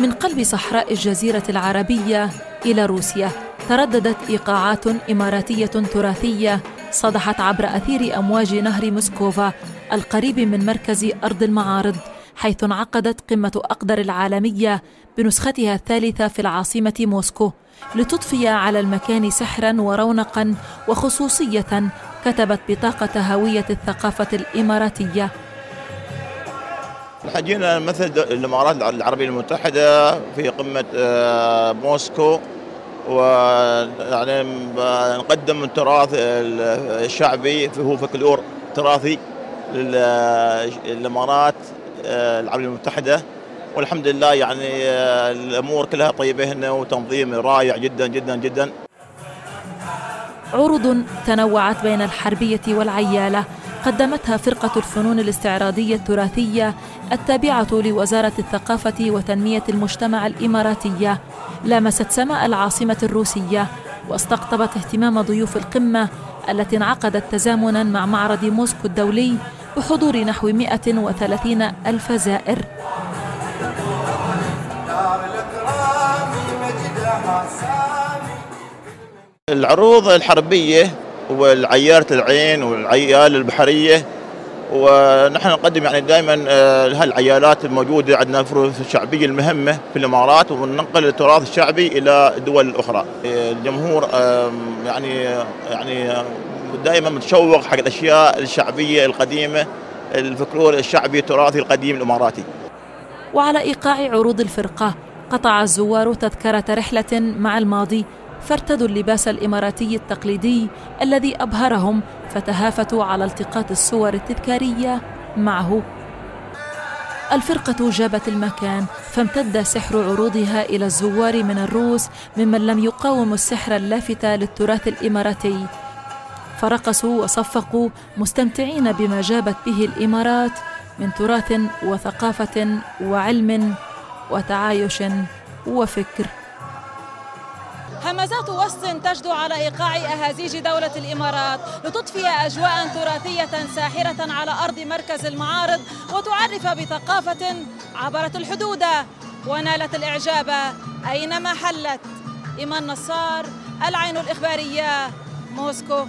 جنوب صحراء الجزيرة العربية إلى روسيا ترددت إيقاعات إماراتية تراثية صدحت عبر أثير أمواج نهر موسكوفا القريب من مركز أرض المعارض حيث انعقدت قمة أقدر العالمية بنسختها الثالثة في العاصمة موسكو لتضفي على المكان سحرا ورونقا وخصوصية كتبت بطاقة هوية الثقافة الإماراتية. حجينا مثل الامارات العربية المتحدة في قمة آه، موسكو ويعني نقدم التراث الشعبي هو فكلور تراثي للامارات آه، العربية المتحدة. والحمد لله يعني آه، الأمور كلها طيبة هنا وتنظيم رائع جدا جدا جدا. عروض تنوعت بين الحربية والعيالة قدمتها فرقة الفنون الاستعراضية التراثية التابعة لوزارة الثقافة وتنمية المجتمع الإماراتية لامست سماء العاصمة الروسية واستقطبت اهتمام ضيوف القمة التي انعقدت تزامنا مع معرض موسكو الدولي بحضور نحو 130 ألف زائر. العروض الحربية والعيارة العين والعيال البحرية ونحن نقدم يعني دائما آه، هالعيالات الموجودة عندنا الفروس الشعبية المهمة في الإمارات وننقل التراث الشعبي إلى الدول الاخرى. الجمهور يعني يعني دائما متشوق حق الأشياء الشعبية القديمة الفكرور الشعبي التراثي القديم الإماراتي. وعلى إيقاع عروض الفرقة قطع الزوار تذكرة رحلة مع الماضي فارتدوا اللباس الإماراتي التقليدي الذي أبهرهم فتهافتوا على التقاط الصور التذكارية معه. الفرقة جابت المكان فامتد سحر عروضها إلى الزوار من الروس ممن لم يقاوموا السحر اللافت للتراث الإماراتي. فرقصوا وصفقوا مستمتعين بما جابت به الإمارات من تراث وثقافة وعلم وتعايش وفكر. همزات وسط تجدو على إيقاع أهازيج دولة الإمارات لتضفي أجواء تراثية ساحرة على أرض مركز المعارض وتعرف بثقافة عبرت الحدود ونالت الإعجاب أينما حلت إيمان نصار العين الإخبارية موسكو.